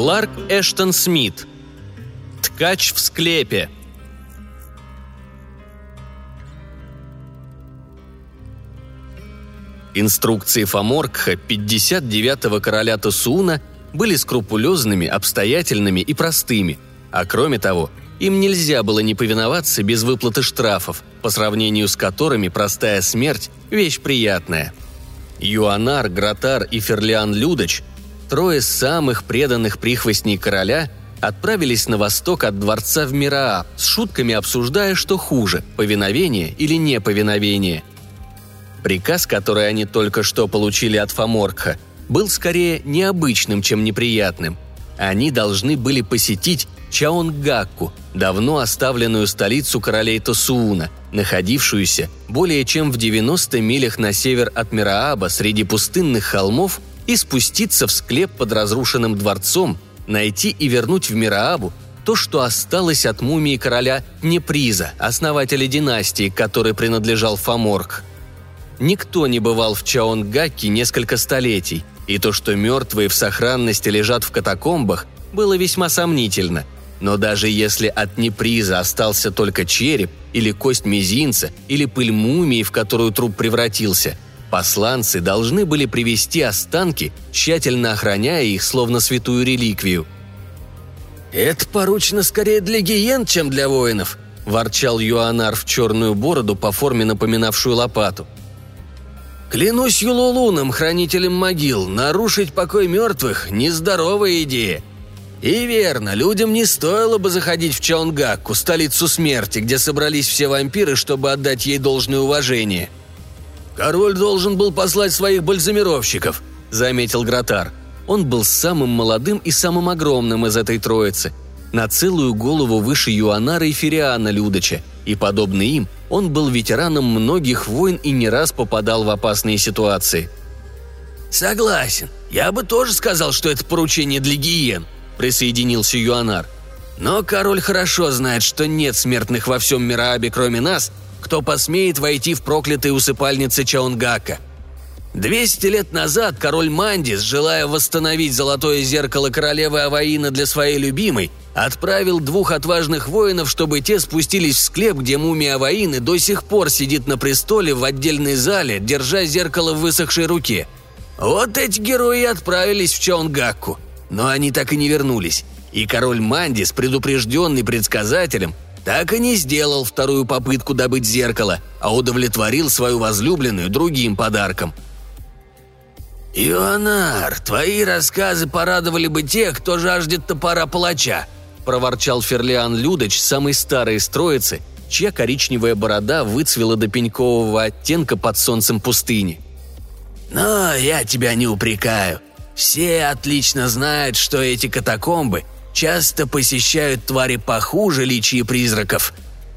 Кларк Эштон Смит. Ткач в склепе. Инструкции Фоморкха 59-го короля Тосуна были скрупулезными, обстоятельными и простыми, а кроме того, им нельзя было не повиноваться без выплаты штрафов, по сравнению с которыми простая смерть – вещь приятная. Юанар, Гратар и Ферлиан Людоч трое самых преданных прихвостней короля отправились на восток от дворца в Мираа, с шутками обсуждая, что хуже – повиновение или неповиновение. Приказ, который они только что получили от Фоморкха, был скорее необычным, чем неприятным. Они должны были посетить Чаонгакку, давно оставленную столицу королей Тосууна, находившуюся более чем в 90 милях на север от Мирааба среди пустынных холмов и спуститься в склеп под разрушенным дворцом, найти и вернуть в Мираабу то, что осталось от мумии короля Неприза, основателя династии, которой принадлежал Фоморг. Никто не бывал в Чаонгакке несколько столетий, и то, что мертвые в сохранности лежат в катакомбах, было весьма сомнительно. Но даже если от Неприза остался только череп, или кость мизинца, или пыль мумии, в которую труп превратился – Посланцы должны были привести останки, тщательно охраняя их, словно святую реликвию. «Это поручено скорее для гиен, чем для воинов», – ворчал Юанар в черную бороду, по форме напоминавшую лопату. «Клянусь Юлулуном, хранителем могил, нарушить покой мертвых – нездоровая идея. И верно, людям не стоило бы заходить в Чаонгакку, столицу смерти, где собрались все вампиры, чтобы отдать ей должное уважение – «Король должен был послать своих бальзамировщиков», — заметил Гратар. Он был самым молодым и самым огромным из этой троицы, на целую голову выше Юанара и Фериана Людоча, и, подобно им, он был ветераном многих войн и не раз попадал в опасные ситуации. «Согласен. Я бы тоже сказал, что это поручение для гиен», — присоединился Юанар. «Но король хорошо знает, что нет смертных во всем Мираабе, кроме нас, кто посмеет войти в проклятые усыпальницы Чаунгака. Двести лет назад король Мандис, желая восстановить золотое зеркало королевы Аваина для своей любимой, отправил двух отважных воинов, чтобы те спустились в склеп, где мумия Аваины до сих пор сидит на престоле в отдельной зале, держа зеркало в высохшей руке. Вот эти герои отправились в Чаонгакку, но они так и не вернулись. И король Мандис, предупрежденный предсказателем, так и не сделал вторую попытку добыть зеркало, а удовлетворил свою возлюбленную другим подарком. «Ионар, твои рассказы порадовали бы тех, кто жаждет топора палача», – проворчал Ферлиан Людоч, самый старый из троицы, чья коричневая борода выцвела до пенькового оттенка под солнцем пустыни. «Но я тебя не упрекаю. Все отлично знают, что эти катакомбы часто посещают твари похуже личии призраков.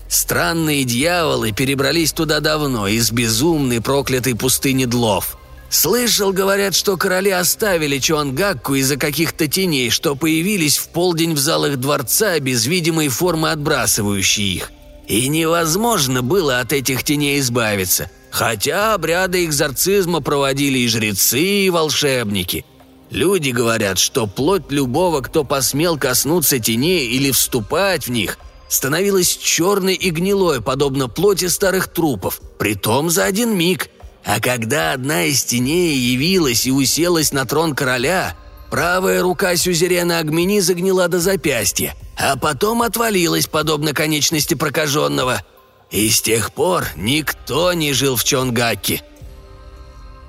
Странные дьяволы перебрались туда давно, из безумной проклятой пустыни Длов. Слышал, говорят, что короли оставили Чуангакку из-за каких-то теней, что появились в полдень в залах дворца без видимой формы отбрасывающей их. И невозможно было от этих теней избавиться, хотя обряды экзорцизма проводили и жрецы, и волшебники – Люди говорят, что плоть любого, кто посмел коснуться теней или вступать в них, становилась черной и гнилой, подобно плоти старых трупов, притом за один миг. А когда одна из теней явилась и уселась на трон короля, правая рука сюзерена Агмени загнила до запястья, а потом отвалилась, подобно конечности прокаженного. И с тех пор никто не жил в Чонгакке.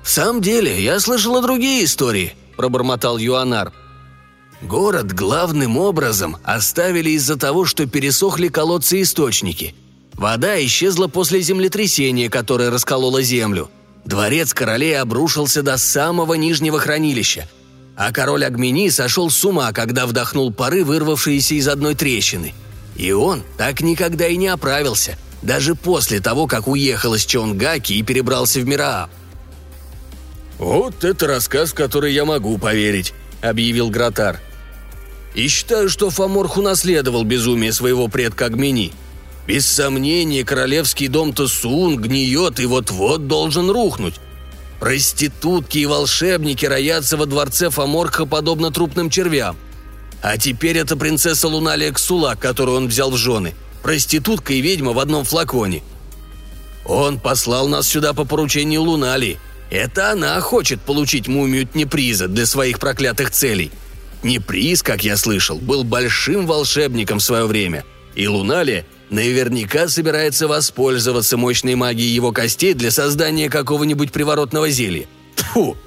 В самом деле, я слышал другие истории –– пробормотал Юанар. «Город главным образом оставили из-за того, что пересохли колодцы-источники. Вода исчезла после землетрясения, которое раскололо землю. Дворец королей обрушился до самого нижнего хранилища, а король Агмени сошел с ума, когда вдохнул пары, вырвавшиеся из одной трещины. И он так никогда и не оправился, даже после того, как уехал из Чонгаки и перебрался в Мирааб. «Вот это рассказ, в который я могу поверить», — объявил Гратар. «И считаю, что Фоморх унаследовал безумие своего предка Агмени. Без сомнения, королевский дом Тасун гниет и вот-вот должен рухнуть. Проститутки и волшебники роятся во дворце Фоморха подобно трупным червям. А теперь это принцесса Луналия Ксула, которую он взял в жены. Проститутка и ведьма в одном флаконе. Он послал нас сюда по поручению Лунали. Это она хочет получить мумию Тнеприза для своих проклятых целей. Тнеприз, как я слышал, был большим волшебником в свое время. И Лунали наверняка собирается воспользоваться мощной магией его костей для создания какого-нибудь приворотного зелья. Тьфу!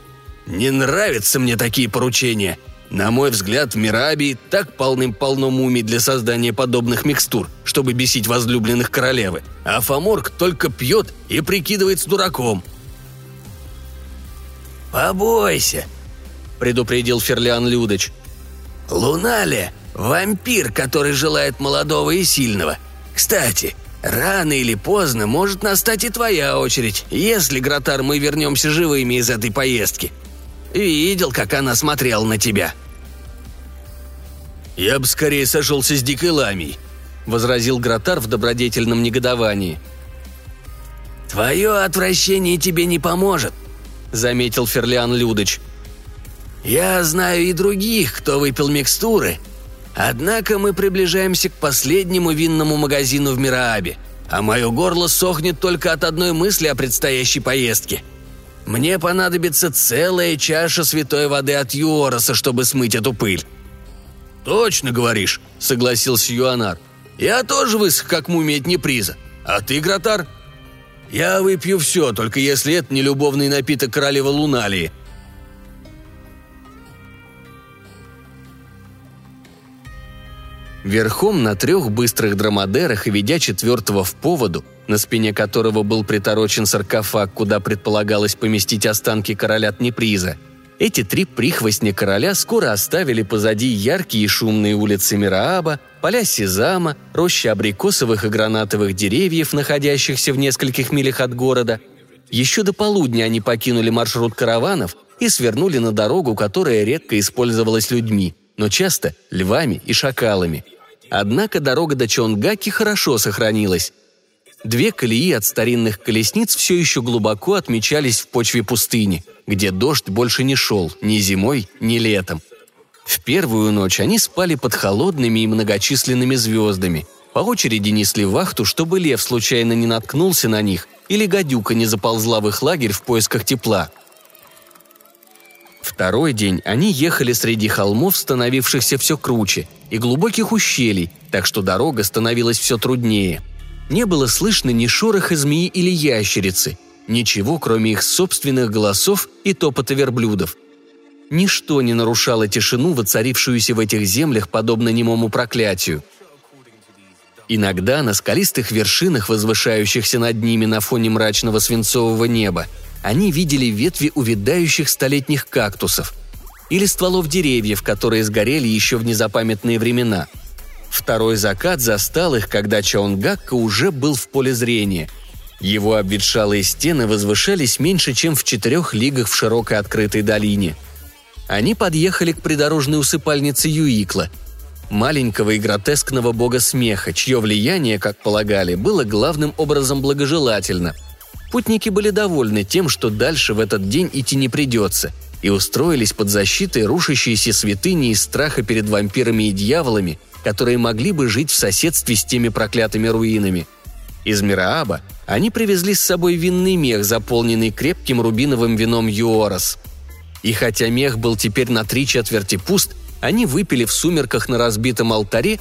Не нравятся мне такие поручения. На мой взгляд, в Мирабии так полным-полно мумий для создания подобных микстур, чтобы бесить возлюбленных королевы. А Фоморг только пьет и прикидывается дураком. «Побойся», — предупредил Ферлиан Людоч. «Лунале — вампир, который желает молодого и сильного. Кстати, рано или поздно может настать и твоя очередь, если, Гротар, мы вернемся живыми из этой поездки. Видел, как она смотрела на тебя». «Я бы скорее сошелся с дикой ламией», — возразил Гротар в добродетельном негодовании. «Твое отвращение тебе не поможет», — заметил Ферлиан Людыч. «Я знаю и других, кто выпил микстуры. Однако мы приближаемся к последнему винному магазину в Мираабе, а мое горло сохнет только от одной мысли о предстоящей поездке. Мне понадобится целая чаша святой воды от Юороса, чтобы смыть эту пыль». «Точно говоришь», — согласился Юанар. «Я тоже высох, как мумия Днеприза. А ты, Гротар?» «Я выпью все, только если это не любовный напиток королевы Луналии», Верхом на трех быстрых драмадерах и ведя четвертого в поводу, на спине которого был приторочен саркофаг, куда предполагалось поместить останки короля Тнеприза, эти три прихвостня короля скоро оставили позади яркие и шумные улицы Мирааба, поля Сезама, рощи абрикосовых и гранатовых деревьев, находящихся в нескольких милях от города. Еще до полудня они покинули маршрут караванов и свернули на дорогу, которая редко использовалась людьми, но часто львами и шакалами. Однако дорога до Чонгаки хорошо сохранилась. Две колеи от старинных колесниц все еще глубоко отмечались в почве пустыни, где дождь больше не шел ни зимой, ни летом. В первую ночь они спали под холодными и многочисленными звездами. По очереди несли вахту, чтобы лев случайно не наткнулся на них или гадюка не заползла в их лагерь в поисках тепла. Второй день они ехали среди холмов, становившихся все круче, и глубоких ущелий, так что дорога становилась все труднее. Не было слышно ни шороха змеи или ящерицы, ничего, кроме их собственных голосов и топота верблюдов. Ничто не нарушало тишину, воцарившуюся в этих землях, подобно немому проклятию. Иногда на скалистых вершинах, возвышающихся над ними на фоне мрачного свинцового неба, они видели ветви увядающих столетних кактусов или стволов деревьев, которые сгорели еще в незапамятные времена. Второй закат застал их, когда Чаонгакка уже был в поле зрения. Его обветшалые стены возвышались меньше, чем в четырех лигах в широкой открытой долине. Они подъехали к придорожной усыпальнице Юикла, маленького и гротескного бога смеха, чье влияние, как полагали, было главным образом благожелательно – Путники были довольны тем, что дальше в этот день идти не придется, и устроились под защитой рушащейся святыни из страха перед вампирами и дьяволами, которые могли бы жить в соседстве с теми проклятыми руинами. Из Мирааба они привезли с собой винный мех, заполненный крепким рубиновым вином Юорос. И хотя мех был теперь на три четверти пуст, они выпили в сумерках на разбитом алтаре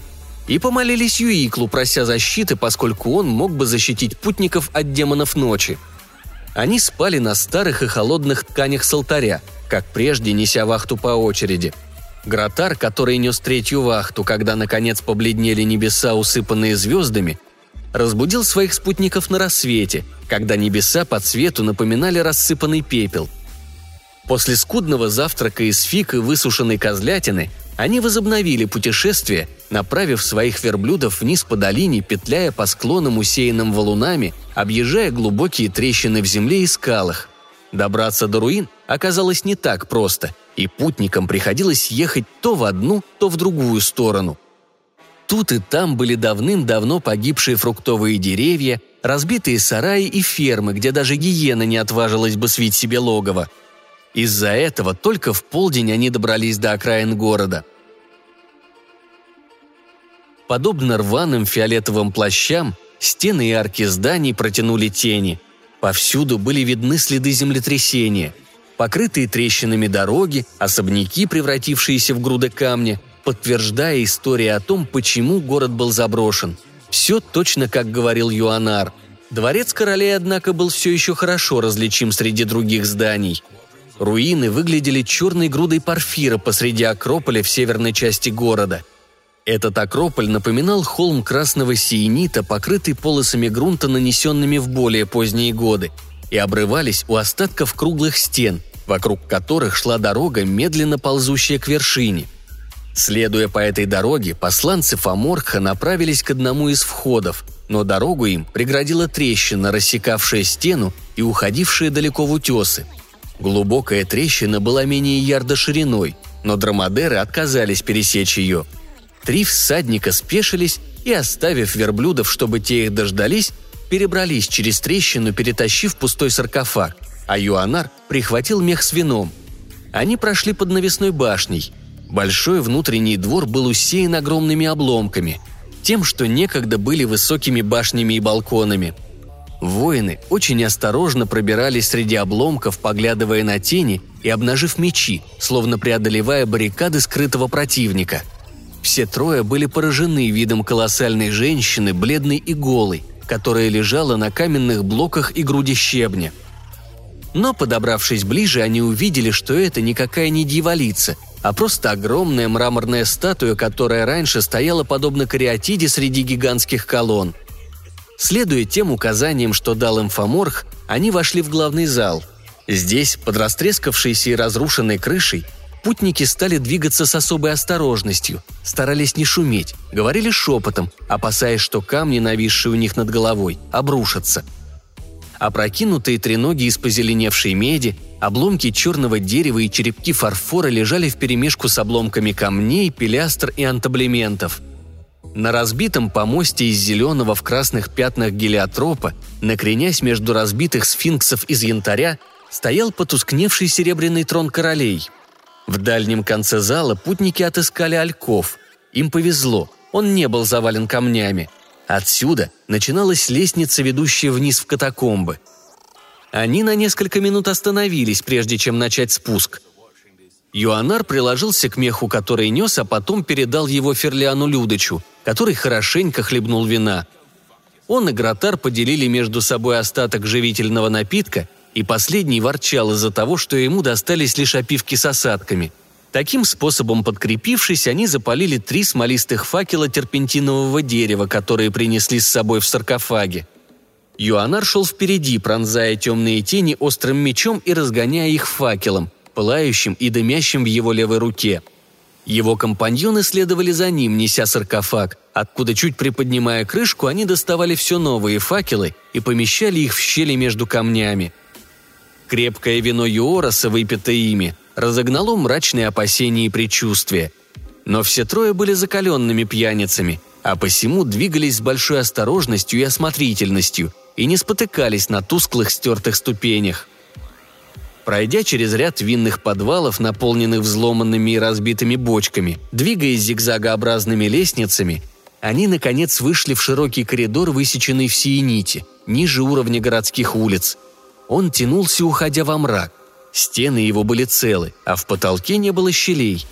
и помолились Юиклу, прося защиты, поскольку он мог бы защитить путников от демонов ночи. Они спали на старых и холодных тканях с алтаря, как прежде, неся вахту по очереди. Гротар, который нес третью вахту, когда наконец побледнели небеса, усыпанные звездами, разбудил своих спутников на рассвете, когда небеса по цвету напоминали рассыпанный пепел. После скудного завтрака из фиг и высушенной козлятины они возобновили путешествие, направив своих верблюдов вниз по долине, петляя по склонам, усеянным валунами, объезжая глубокие трещины в земле и скалах. Добраться до руин оказалось не так просто, и путникам приходилось ехать то в одну, то в другую сторону. Тут и там были давным-давно погибшие фруктовые деревья, разбитые сараи и фермы, где даже гиена не отважилась бы свить себе логово. Из-за этого только в полдень они добрались до окраин города. Подобно рваным фиолетовым плащам, стены и арки зданий протянули тени. Повсюду были видны следы землетрясения. Покрытые трещинами дороги, особняки, превратившиеся в груды камня, подтверждая историю о том, почему город был заброшен. Все точно как говорил Юанар. Дворец королей, однако, был все еще хорошо различим среди других зданий. Руины выглядели черной грудой порфира посреди Акрополя в северной части города. Этот Акрополь напоминал холм красного сиенита, покрытый полосами грунта, нанесенными в более поздние годы, и обрывались у остатков круглых стен, вокруг которых шла дорога, медленно ползущая к вершине – Следуя по этой дороге, посланцы Фоморха направились к одному из входов, но дорогу им преградила трещина, рассекавшая стену и уходившая далеко в утесы. Глубокая трещина была менее ярда шириной, но драмадеры отказались пересечь ее. Три всадника спешились и, оставив верблюдов, чтобы те их дождались, перебрались через трещину, перетащив пустой саркофаг, а Юанар прихватил мех с вином. Они прошли под навесной башней – Большой внутренний двор был усеян огромными обломками, тем, что некогда были высокими башнями и балконами. Воины очень осторожно пробирались среди обломков, поглядывая на тени и обнажив мечи, словно преодолевая баррикады скрытого противника. Все трое были поражены видом колоссальной женщины, бледной и голой, которая лежала на каменных блоках и груди щебня. Но, подобравшись ближе, они увидели, что это никакая не дьяволица, а просто огромная мраморная статуя, которая раньше стояла подобно кариатиде среди гигантских колонн. Следуя тем указаниям, что дал им Фоморх, они вошли в главный зал. Здесь, под растрескавшейся и разрушенной крышей, путники стали двигаться с особой осторожностью, старались не шуметь, говорили шепотом, опасаясь, что камни, нависшие у них над головой, обрушатся. Опрокинутые треноги из позеленевшей меди, Обломки черного дерева и черепки фарфора лежали вперемешку с обломками камней, пилястр и антаблементов. На разбитом помосте из зеленого в красных пятнах гелиотропа, накренясь между разбитых сфинксов из янтаря, стоял потускневший серебряный трон королей. В дальнем конце зала путники отыскали альков. Им повезло, он не был завален камнями. Отсюда начиналась лестница, ведущая вниз в катакомбы – они на несколько минут остановились, прежде чем начать спуск. Юанар приложился к меху, который нес, а потом передал его Ферлиану Людочу, который хорошенько хлебнул вина. Он и Гротар поделили между собой остаток живительного напитка, и последний ворчал из-за того, что ему достались лишь опивки с осадками. Таким способом подкрепившись, они запалили три смолистых факела терпентинового дерева, которые принесли с собой в саркофаге – Юанар шел впереди, пронзая темные тени острым мечом и разгоняя их факелом, пылающим и дымящим в его левой руке. Его компаньоны следовали за ним, неся саркофаг, откуда, чуть приподнимая крышку, они доставали все новые факелы и помещали их в щели между камнями. Крепкое вино Юороса, выпитое ими, разогнало мрачные опасения и предчувствия. Но все трое были закаленными пьяницами, а посему двигались с большой осторожностью и осмотрительностью – и не спотыкались на тусклых стертых ступенях. Пройдя через ряд винных подвалов, наполненных взломанными и разбитыми бочками, двигаясь зигзагообразными лестницами, они, наконец, вышли в широкий коридор, высеченный в сиените, ниже уровня городских улиц. Он тянулся, уходя во мрак. Стены его были целы, а в потолке не было щелей.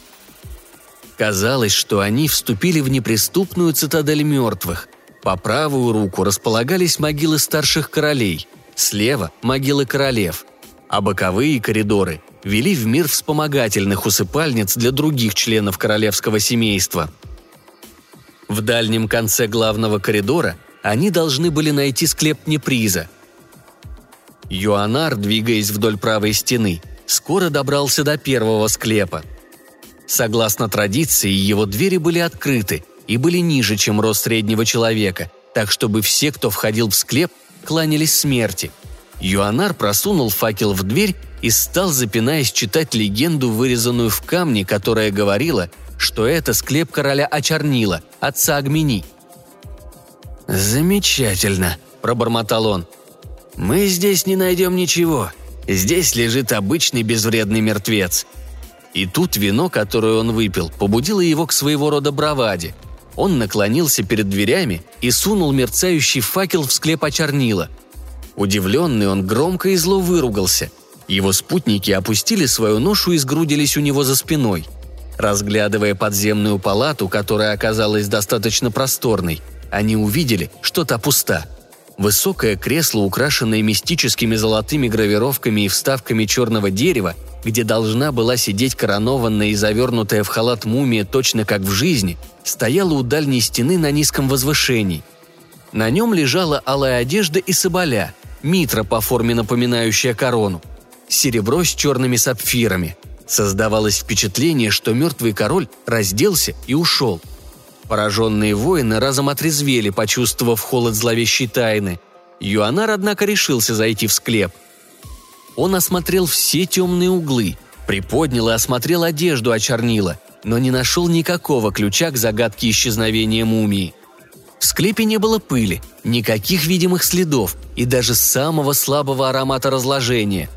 Казалось, что они вступили в неприступную цитадель мертвых, по правую руку располагались могилы старших королей, слева – могилы королев, а боковые коридоры вели в мир вспомогательных усыпальниц для других членов королевского семейства. В дальнем конце главного коридора они должны были найти склеп Неприза. Юанар, двигаясь вдоль правой стены, скоро добрался до первого склепа. Согласно традиции, его двери были открыты – и были ниже, чем рост среднего человека, так чтобы все, кто входил в склеп, кланялись смерти. Юанар просунул факел в дверь и стал, запинаясь, читать легенду, вырезанную в камне, которая говорила, что это склеп короля Очарнила, отца Агмени. «Замечательно», – пробормотал он. «Мы здесь не найдем ничего. Здесь лежит обычный безвредный мертвец». И тут вино, которое он выпил, побудило его к своего рода браваде. Он наклонился перед дверями и сунул мерцающий факел в склеп очернила. Удивленный, он громко и зло выругался. Его спутники опустили свою ношу и сгрудились у него за спиной. Разглядывая подземную палату, которая оказалась достаточно просторной, они увидели, что та пуста. Высокое кресло, украшенное мистическими золотыми гравировками и вставками черного дерева, где должна была сидеть коронованная и завернутая в халат мумия точно как в жизни, стояло у дальней стены на низком возвышении. На нем лежала алая одежда и соболя, митра по форме напоминающая корону, серебро с черными сапфирами. Создавалось впечатление, что мертвый король разделся и ушел – Пораженные воины разом отрезвели, почувствовав холод зловещей тайны. Юанар, однако, решился зайти в склеп. Он осмотрел все темные углы, приподнял и осмотрел одежду очернила, но не нашел никакого ключа к загадке исчезновения мумии. В склепе не было пыли, никаких видимых следов и даже самого слабого аромата разложения.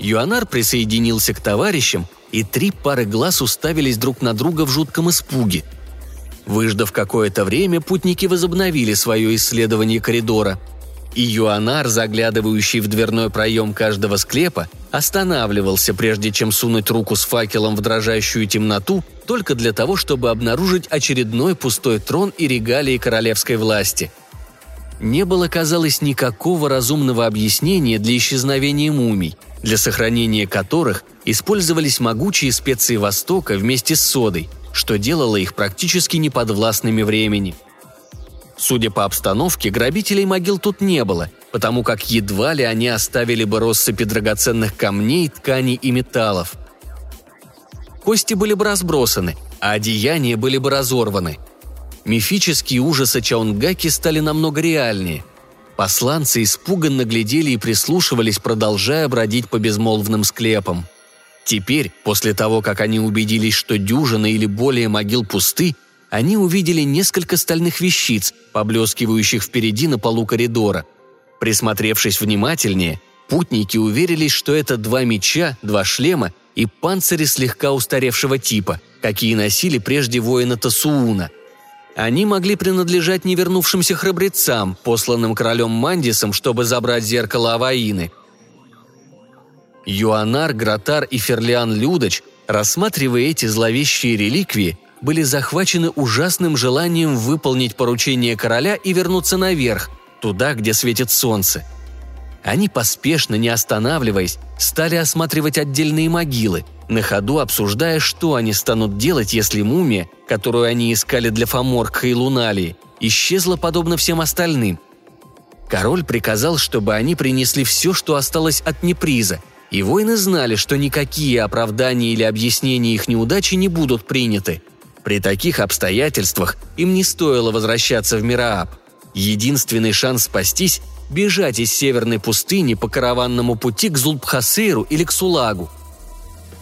Юанар присоединился к товарищам, и три пары глаз уставились друг на друга в жутком испуге – Выждав какое-то время, путники возобновили свое исследование коридора. И Юанар, заглядывающий в дверной проем каждого склепа, останавливался, прежде чем сунуть руку с факелом в дрожащую темноту, только для того, чтобы обнаружить очередной пустой трон и регалии королевской власти. Не было, казалось, никакого разумного объяснения для исчезновения мумий, для сохранения которых использовались могучие специи Востока вместе с содой – что делало их практически неподвластными времени. Судя по обстановке, грабителей могил тут не было, потому как едва ли они оставили бы россыпи драгоценных камней, тканей и металлов. Кости были бы разбросаны, а одеяния были бы разорваны. Мифические ужасы Чаунгаки стали намного реальнее. Посланцы испуганно глядели и прислушивались, продолжая бродить по безмолвным склепам – Теперь, после того, как они убедились, что дюжина или более могил пусты, они увидели несколько стальных вещиц, поблескивающих впереди на полу коридора. Присмотревшись внимательнее, путники уверились, что это два меча, два шлема и панцири слегка устаревшего типа, какие носили прежде воина Тасууна. Они могли принадлежать невернувшимся храбрецам, посланным королем Мандисом, чтобы забрать зеркало Аваины – Юанар, Гратар и Ферлиан Людоч, рассматривая эти зловещие реликвии, были захвачены ужасным желанием выполнить поручение короля и вернуться наверх, туда, где светит солнце. Они поспешно, не останавливаясь, стали осматривать отдельные могилы, на ходу обсуждая, что они станут делать, если мумия, которую они искали для Фоморкха и Луналии, исчезла подобно всем остальным. Король приказал, чтобы они принесли все, что осталось от неприза – и воины знали, что никакие оправдания или объяснения их неудачи не будут приняты. При таких обстоятельствах им не стоило возвращаться в Мирааб. Единственный шанс спастись – бежать из северной пустыни по караванному пути к Зулбхасейру или к Сулагу.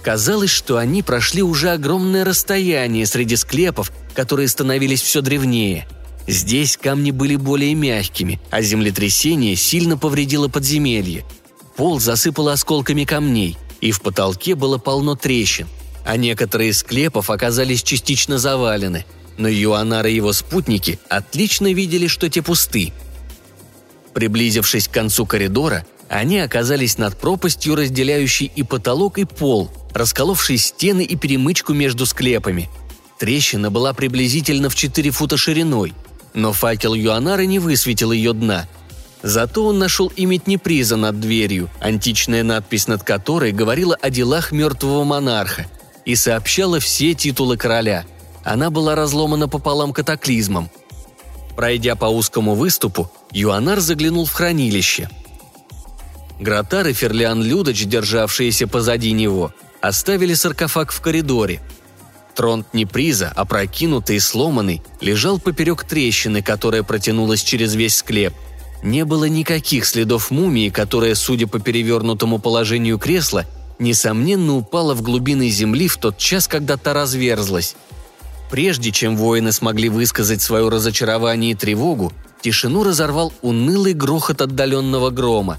Казалось, что они прошли уже огромное расстояние среди склепов, которые становились все древнее. Здесь камни были более мягкими, а землетрясение сильно повредило подземелье – Пол засыпало осколками камней, и в потолке было полно трещин, а некоторые из склепов оказались частично завалены, но Юанар и его спутники отлично видели, что те пусты. Приблизившись к концу коридора, они оказались над пропастью, разделяющей и потолок, и пол, расколовшей стены и перемычку между склепами. Трещина была приблизительно в 4 фута шириной, но факел Юанара не высветил ее дна – Зато он нашел имя приза над дверью, античная надпись над которой говорила о делах мертвого монарха и сообщала все титулы короля. Она была разломана пополам катаклизмом. Пройдя по узкому выступу, Юанар заглянул в хранилище. Гратар и Ферлиан Людоч, державшиеся позади него, оставили саркофаг в коридоре. Трон Неприза, опрокинутый и сломанный, лежал поперек трещины, которая протянулась через весь склеп – не было никаких следов мумии, которая, судя по перевернутому положению кресла, несомненно упала в глубины земли в тот час, когда та разверзлась. Прежде чем воины смогли высказать свое разочарование и тревогу, тишину разорвал унылый грохот отдаленного грома.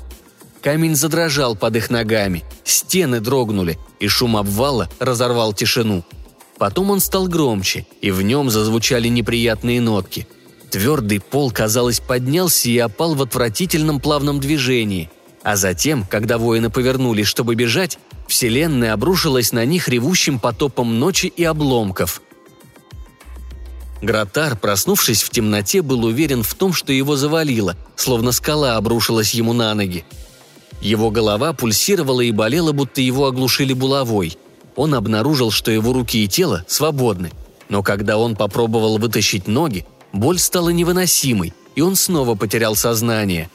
Камень задрожал под их ногами, стены дрогнули, и шум обвала разорвал тишину. Потом он стал громче, и в нем зазвучали неприятные нотки. Твердый пол, казалось, поднялся и опал в отвратительном плавном движении. А затем, когда воины повернулись, чтобы бежать, вселенная обрушилась на них ревущим потопом ночи и обломков – Гратар, проснувшись в темноте, был уверен в том, что его завалило, словно скала обрушилась ему на ноги. Его голова пульсировала и болела, будто его оглушили булавой. Он обнаружил, что его руки и тело свободны. Но когда он попробовал вытащить ноги, боль стала невыносимой, и он снова потерял сознание.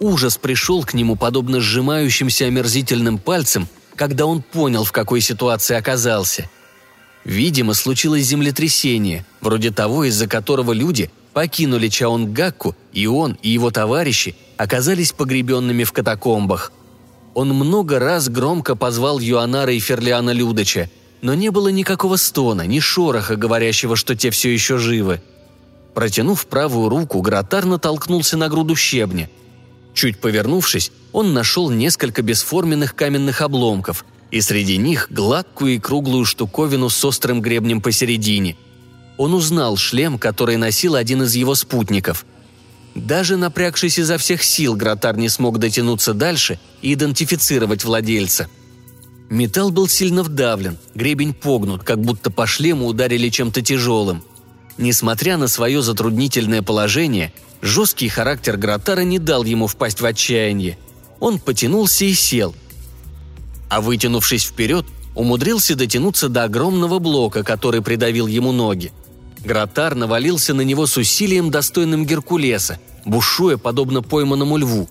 Ужас пришел к нему, подобно сжимающимся омерзительным пальцем, когда он понял, в какой ситуации оказался – Видимо, случилось землетрясение, вроде того, из-за которого люди покинули Чаонгакку, и он, и его товарищи оказались погребенными в катакомбах. Он много раз громко позвал Юанара и Ферлиана Людоча, но не было никакого стона, ни шороха, говорящего, что те все еще живы. Протянув правую руку, Гротар натолкнулся на груду щебня. Чуть повернувшись, он нашел несколько бесформенных каменных обломков, и среди них гладкую и круглую штуковину с острым гребнем посередине. Он узнал шлем, который носил один из его спутников. Даже напрягшись изо всех сил, Гротар не смог дотянуться дальше и идентифицировать владельца. Металл был сильно вдавлен, гребень погнут, как будто по шлему ударили чем-то тяжелым. Несмотря на свое затруднительное положение, жесткий характер Гротара не дал ему впасть в отчаяние. Он потянулся и сел – а вытянувшись вперед, умудрился дотянуться до огромного блока, который придавил ему ноги. Гротар навалился на него с усилием, достойным Геркулеса, бушуя, подобно пойманному льву.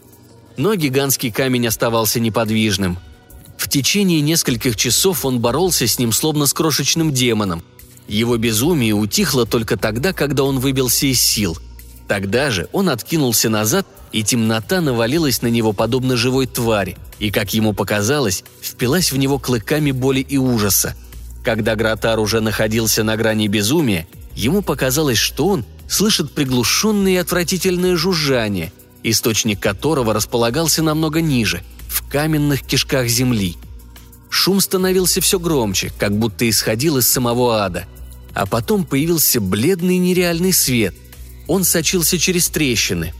Но гигантский камень оставался неподвижным. В течение нескольких часов он боролся с ним, словно с крошечным демоном. Его безумие утихло только тогда, когда он выбился из сил. Тогда же он откинулся назад, и темнота навалилась на него подобно живой твари – и, как ему показалось, впилась в него клыками боли и ужаса. Когда Гротар уже находился на грани безумия, ему показалось, что он слышит приглушенное и отвратительное жужжание, источник которого располагался намного ниже, в каменных кишках земли. Шум становился все громче, как будто исходил из самого ада. А потом появился бледный нереальный свет. Он сочился через трещины.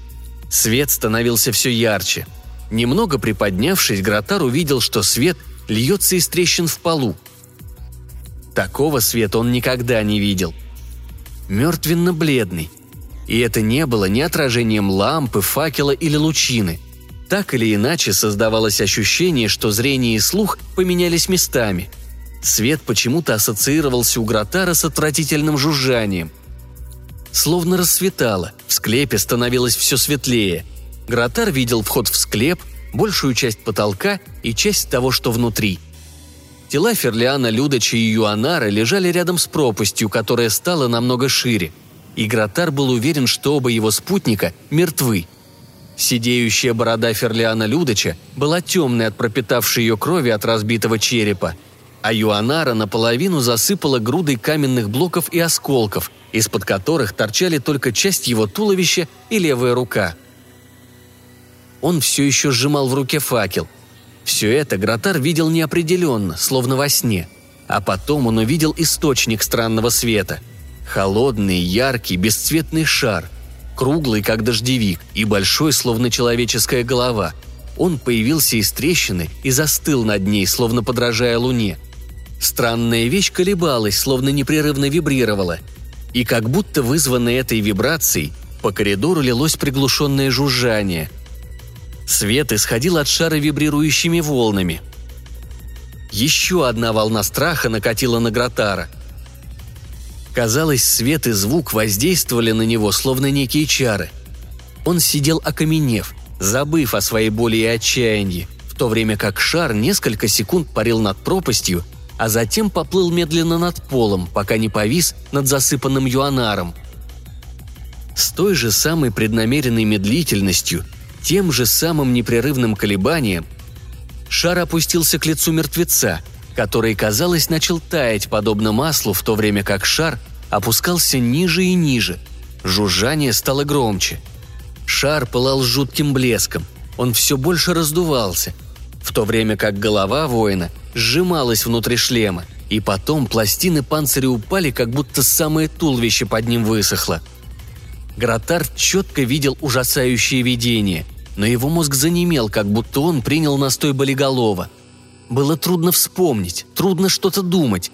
Свет становился все ярче – Немного приподнявшись, Гротар увидел, что свет льется из трещин в полу. Такого света он никогда не видел. Мертвенно-бледный. И это не было ни отражением лампы, факела или лучины. Так или иначе создавалось ощущение, что зрение и слух поменялись местами. Свет почему-то ассоциировался у Гротара с отвратительным жужжанием. Словно рассветало, в склепе становилось все светлее – Гротар видел вход в склеп, большую часть потолка и часть того, что внутри. Тела Ферлиана, Людоча и Юанара лежали рядом с пропастью, которая стала намного шире. И Гротар был уверен, что оба его спутника мертвы. Сидеющая борода Ферлиана Людоча была темной от пропитавшей ее крови от разбитого черепа, а Юанара наполовину засыпала грудой каменных блоков и осколков, из-под которых торчали только часть его туловища и левая рука – он все еще сжимал в руке факел. Все это Гротар видел неопределенно, словно во сне. А потом он увидел источник странного света. Холодный, яркий, бесцветный шар. Круглый, как дождевик, и большой, словно человеческая голова. Он появился из трещины и застыл над ней, словно подражая луне. Странная вещь колебалась, словно непрерывно вибрировала. И как будто вызванной этой вибрацией, по коридору лилось приглушенное жужжание – Свет исходил от шара вибрирующими волнами. Еще одна волна страха накатила на Гротара. Казалось, свет и звук воздействовали на него, словно некие чары. Он сидел окаменев, забыв о своей боли и отчаянии, в то время как шар несколько секунд парил над пропастью, а затем поплыл медленно над полом, пока не повис над засыпанным юанаром. С той же самой преднамеренной медлительностью – тем же самым непрерывным колебанием шар опустился к лицу мертвеца, который, казалось, начал таять подобно маслу, в то время как шар опускался ниже и ниже. Жужжание стало громче. Шар пылал жутким блеском. Он все больше раздувался, в то время как голова воина сжималась внутри шлема, и потом пластины панциря упали, как будто самое туловище под ним высохло. Гротар четко видел ужасающее видение, но его мозг занемел, как будто он принял настой болиголова. Было трудно вспомнить, трудно что-то думать.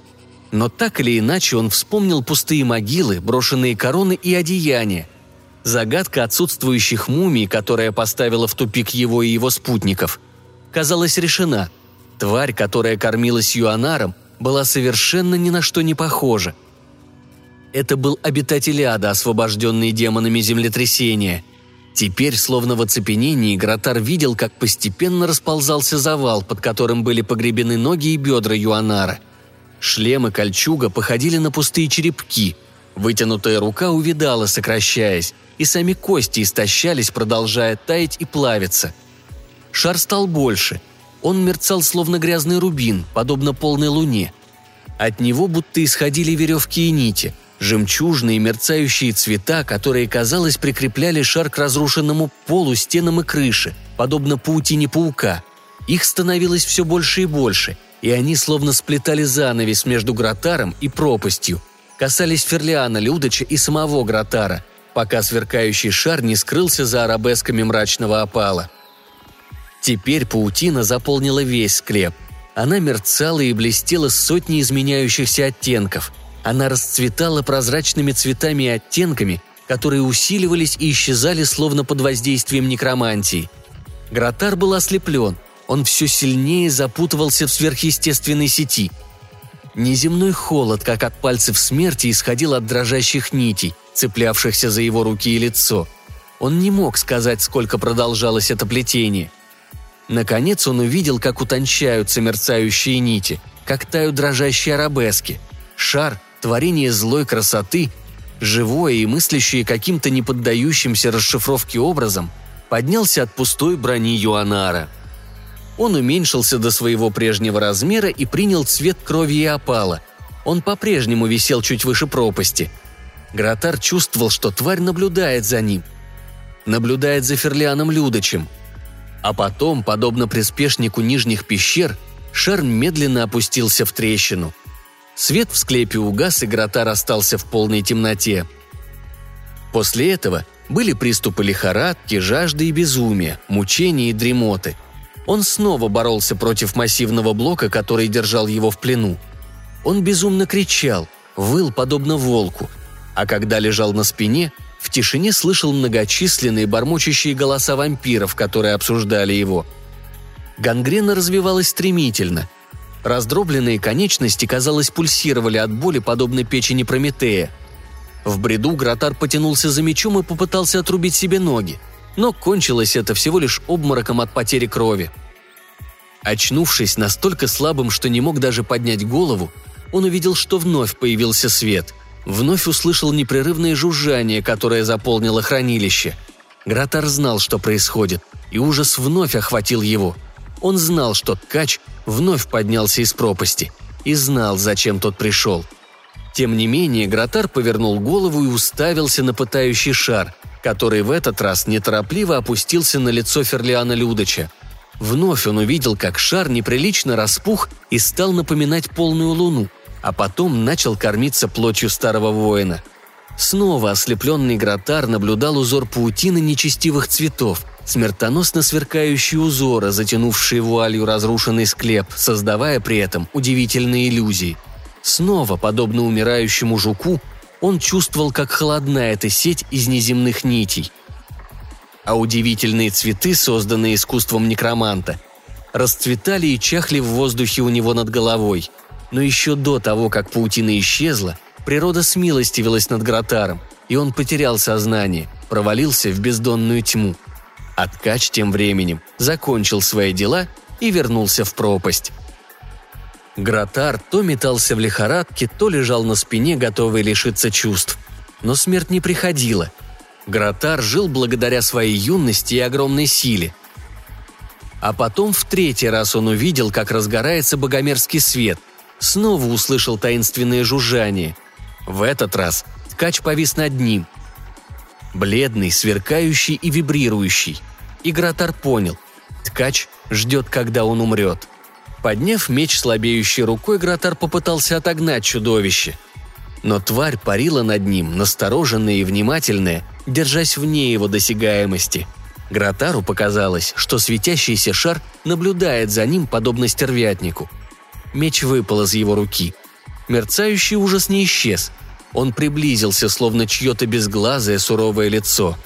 Но так или иначе он вспомнил пустые могилы, брошенные короны и одеяния. Загадка отсутствующих мумий, которая поставила в тупик его и его спутников, казалась решена. Тварь, которая кормилась юанаром, была совершенно ни на что не похожа. Это был обитатель ада, освобожденный демонами землетрясения. Теперь, словно в оцепенении, Гротар видел, как постепенно расползался завал, под которым были погребены ноги и бедра Юанара. Шлем и кольчуга походили на пустые черепки. Вытянутая рука увидала, сокращаясь, и сами кости истощались, продолжая таять и плавиться. Шар стал больше. Он мерцал, словно грязный рубин, подобно полной луне. От него будто исходили веревки и нити – Жемчужные мерцающие цвета, которые, казалось, прикрепляли шар к разрушенному полу, стенам и крыше, подобно паутине паука. Их становилось все больше и больше, и они словно сплетали занавес между Гротаром и пропастью, касались Ферлиана Людоча и самого Гротара, пока сверкающий шар не скрылся за арабесками мрачного опала. Теперь паутина заполнила весь склеп. Она мерцала и блестела сотни изменяющихся оттенков – она расцветала прозрачными цветами и оттенками, которые усиливались и исчезали словно под воздействием некромантии. Гротар был ослеплен, он все сильнее запутывался в сверхъестественной сети. Неземной холод, как от пальцев смерти, исходил от дрожащих нитей, цеплявшихся за его руки и лицо. Он не мог сказать, сколько продолжалось это плетение. Наконец он увидел, как утончаются мерцающие нити, как тают дрожащие арабески. Шар творение злой красоты, живое и мыслящее каким-то неподдающимся расшифровке образом, поднялся от пустой брони Юанара. Он уменьшился до своего прежнего размера и принял цвет крови и опала. Он по-прежнему висел чуть выше пропасти. Гротар чувствовал, что тварь наблюдает за ним. Наблюдает за Ферлианом Людочем. А потом, подобно приспешнику нижних пещер, шар медленно опустился в трещину – Свет в склепе угас, и Гротар остался в полной темноте. После этого были приступы лихорадки, жажды и безумия, мучения и дремоты. Он снова боролся против массивного блока, который держал его в плену. Он безумно кричал, выл подобно волку, а когда лежал на спине, в тишине слышал многочисленные бормочущие голоса вампиров, которые обсуждали его. Гангрена развивалась стремительно – Раздробленные конечности, казалось, пульсировали от боли, подобно печени Прометея. В бреду Гротар потянулся за мечом и попытался отрубить себе ноги, но кончилось это всего лишь обмороком от потери крови. Очнувшись настолько слабым, что не мог даже поднять голову, он увидел, что вновь появился свет. Вновь услышал непрерывное жужжание, которое заполнило хранилище. Гротар знал, что происходит, и ужас вновь охватил его – он знал, что ткач вновь поднялся из пропасти и знал, зачем тот пришел. Тем не менее, Гротар повернул голову и уставился на пытающий шар, который в этот раз неторопливо опустился на лицо Ферлиана Людоча. Вновь он увидел, как шар неприлично распух и стал напоминать полную луну, а потом начал кормиться плотью старого воина. Снова ослепленный Гротар наблюдал узор паутины нечестивых цветов – смертоносно сверкающие узоры, затянувшие вуалью разрушенный склеп, создавая при этом удивительные иллюзии. Снова, подобно умирающему жуку, он чувствовал, как холодна эта сеть из неземных нитей. А удивительные цветы, созданные искусством некроманта, расцветали и чахли в воздухе у него над головой. Но еще до того, как паутина исчезла, природа смилостивилась над Гротаром, и он потерял сознание, провалился в бездонную тьму – а ткач тем временем закончил свои дела и вернулся в пропасть. Гротар то метался в лихорадке, то лежал на спине, готовый лишиться чувств. Но смерть не приходила. Гротар жил благодаря своей юности и огромной силе. А потом в третий раз он увидел, как разгорается богомерзкий свет. Снова услышал таинственное жужжание. В этот раз ткач повис над ним – бледный, сверкающий и вибрирующий. И Гратар понял – ткач ждет, когда он умрет. Подняв меч слабеющей рукой, Гратар попытался отогнать чудовище. Но тварь парила над ним, настороженная и внимательная, держась вне его досягаемости. Гратару показалось, что светящийся шар наблюдает за ним, подобно стервятнику. Меч выпал из его руки. Мерцающий ужас не исчез. Он приблизился, словно чье-то безглазое суровое лицо.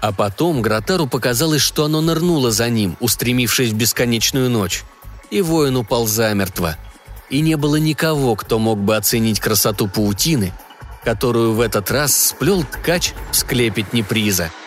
А потом Гратару показалось, что оно нырнуло за ним, устремившись в бесконечную ночь. И воин упал замертво. И не было никого, кто мог бы оценить красоту паутины, которую в этот раз сплел ткач в склепе Неприза –